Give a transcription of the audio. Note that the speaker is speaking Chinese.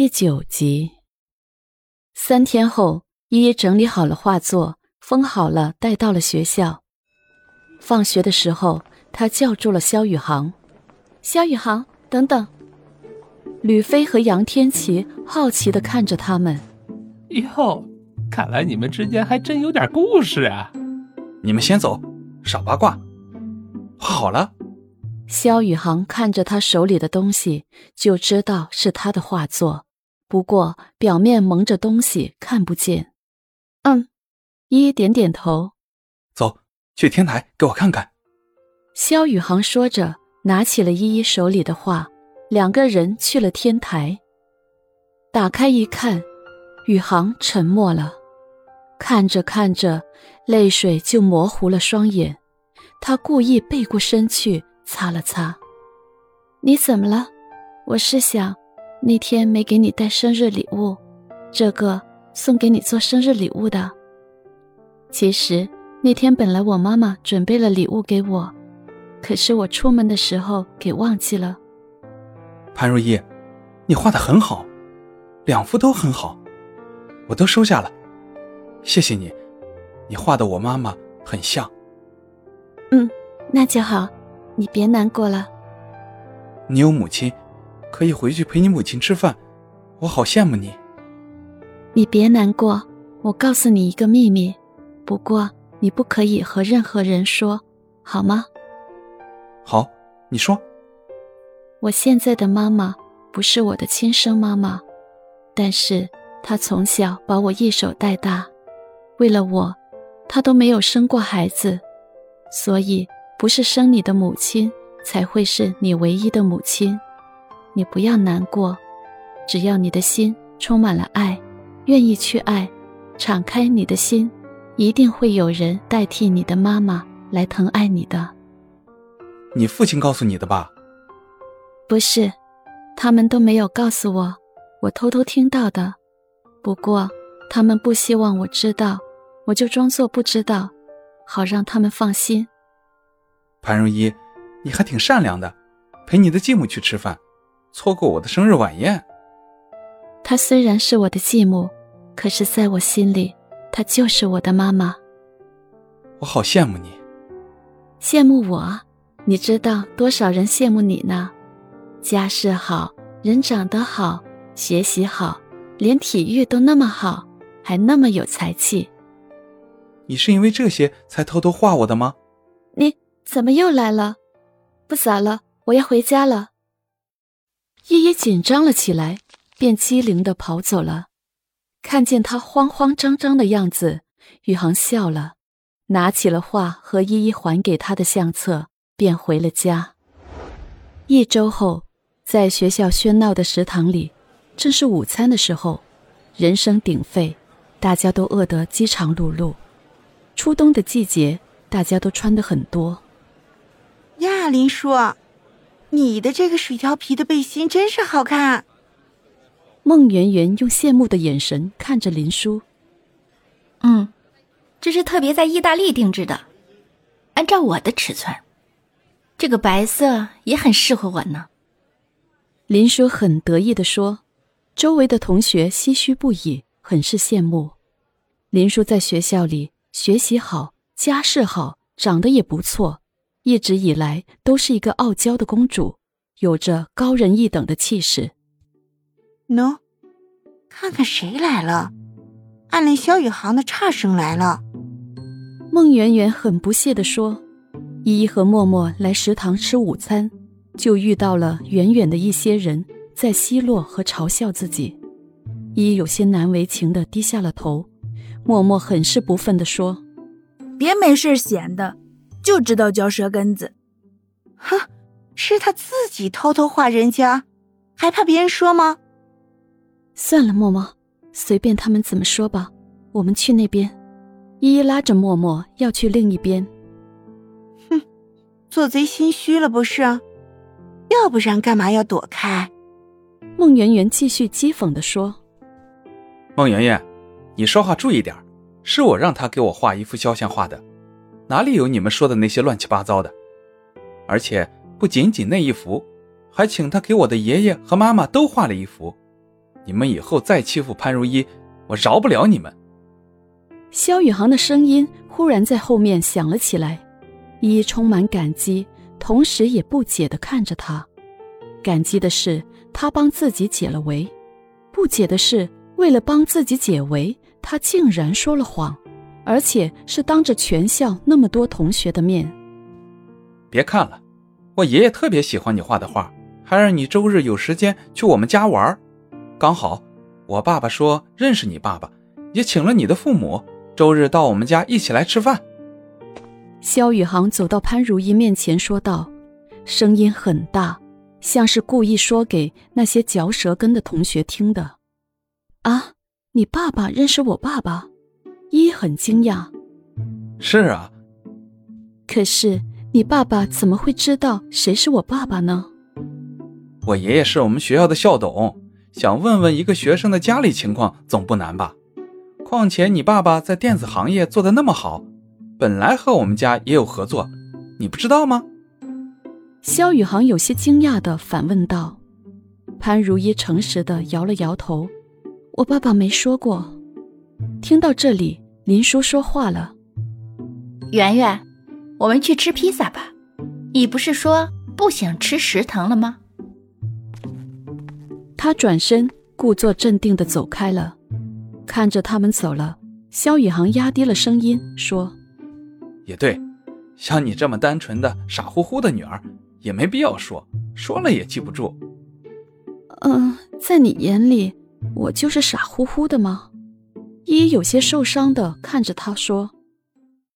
第九集。三天后，依依整理好了画作，封好了，带到了学校。放学的时候，他叫住了肖宇航：“肖宇航，等等。”吕飞和杨天琪好奇的看着他们。哟，看来你们之间还真有点故事啊！你们先走，少八卦。画好了。肖宇航看着他手里的东西，就知道是他的画作，不过表面蒙着东西，看不见。嗯，依依点点头。走去天台给我看看。萧宇航说着，拿起了依依手里的画。两个人去了天台，打开一看，宇航沉默了，看着看着，泪水就模糊了双眼。他故意背过身去擦了擦。你怎么了？我是想，那天没给你带生日礼物，这个送给你做生日礼物的。其实那天本来我妈妈准备了礼物给我，可是我出门的时候给忘记了。潘如意，你画的很好，两幅都很好，我都收下了，谢谢你，你画的我妈妈很像。嗯，那就好，你别难过了。你有母亲，可以回去陪你母亲吃饭，我好羡慕你。你别难过，我告诉你一个秘密，不过你不可以和任何人说，好吗？好，你说。我现在的妈妈不是我的亲生妈妈，但是她从小把我一手带大，为了我，她都没有生过孩子，所以不是生你的母亲才会是你唯一的母亲。你不要难过，只要你的心充满了爱，愿意去爱，敞开你的心，一定会有人代替你的妈妈来疼爱你的。你父亲告诉你的吧？不是，他们都没有告诉我，我偷偷听到的。不过他们不希望我知道，我就装作不知道，好让他们放心。潘如一，你还挺善良的，陪你的继母去吃饭，错过我的生日晚宴。她虽然是我的继母，可是在我心里，她就是我的妈妈。我好羡慕你，羡慕我？你知道多少人羡慕你呢？家世好，人长得好，学习好，连体育都那么好，还那么有才气。你是因为这些才偷偷画我的吗？你怎么又来了？不早了，我要回家了。依依紧张了起来，便机灵的跑走了。看见他慌慌张张的样子，宇航笑了，拿起了画和依依还给他的相册，便回了家。一周后。在学校喧闹的食堂里，正是午餐的时候，人声鼎沸，大家都饿得饥肠辘辘。初冬的季节，大家都穿得很多。呀，林叔，你的这个水貂皮的背心真是好看。孟圆圆用羡慕的眼神看着林叔。嗯，这是特别在意大利定制的，按照我的尺寸，这个白色也很适合我呢。林叔很得意的说：“周围的同学唏嘘不已，很是羡慕。林叔在学校里学习好，家世好，长得也不错，一直以来都是一个傲娇的公主，有着高人一等的气势。”喏，看看谁来了？暗恋萧宇航的差生来了。孟媛媛很不屑地说：“依依和默默来食堂吃午餐。”就遇到了远远的一些人在奚落和嘲笑自己，依有些难为情的低下了头，默默很是不忿的说：“别没事闲的，就知道嚼舌根子。哼，是他自己偷偷画人家，还怕别人说吗？算了，默默，随便他们怎么说吧，我们去那边。”依依拉着默默要去另一边。哼，做贼心虚了不是？要不然干嘛要躲开？孟媛媛继续讥讽的说：“孟媛媛，你说话注意点是我让他给我画一幅肖像画的，哪里有你们说的那些乱七八糟的？而且不仅仅那一幅，还请他给我的爷爷和妈妈都画了一幅。你们以后再欺负潘如意，我饶不了你们。萧宇航的声音忽然在后面响了起来，依依充满感激，同时也不解的看着他。感激的是他帮自己解了围，不解的是为了帮自己解围，他竟然说了谎，而且是当着全校那么多同学的面。别看了，我爷爷特别喜欢你画的画，还让你周日有时间去我们家玩。刚好，我爸爸说认识你爸爸，也请了你的父母。周日到我们家一起来吃饭。肖宇航走到潘如意面前说道，声音很大，像是故意说给那些嚼舌根的同学听的。啊，你爸爸认识我爸爸？依很惊讶。是啊。可是你爸爸怎么会知道谁是我爸爸呢？我爷爷是我们学校的校董，想问问一个学生的家里情况，总不难吧？况且你爸爸在电子行业做的那么好，本来和我们家也有合作，你不知道吗？肖宇航有些惊讶的反问道。潘如意诚实的摇了摇头：“我爸爸没说过。”听到这里，林叔说话了：“圆圆，我们去吃披萨吧，你不是说不想吃食堂了吗？”他转身，故作镇定的走开了。看着他们走了，肖宇航压低了声音说：“也对，像你这么单纯的、傻乎乎的女儿，也没必要说，说了也记不住。”“嗯，在你眼里，我就是傻乎乎的吗？”依依有些受伤的看着他说。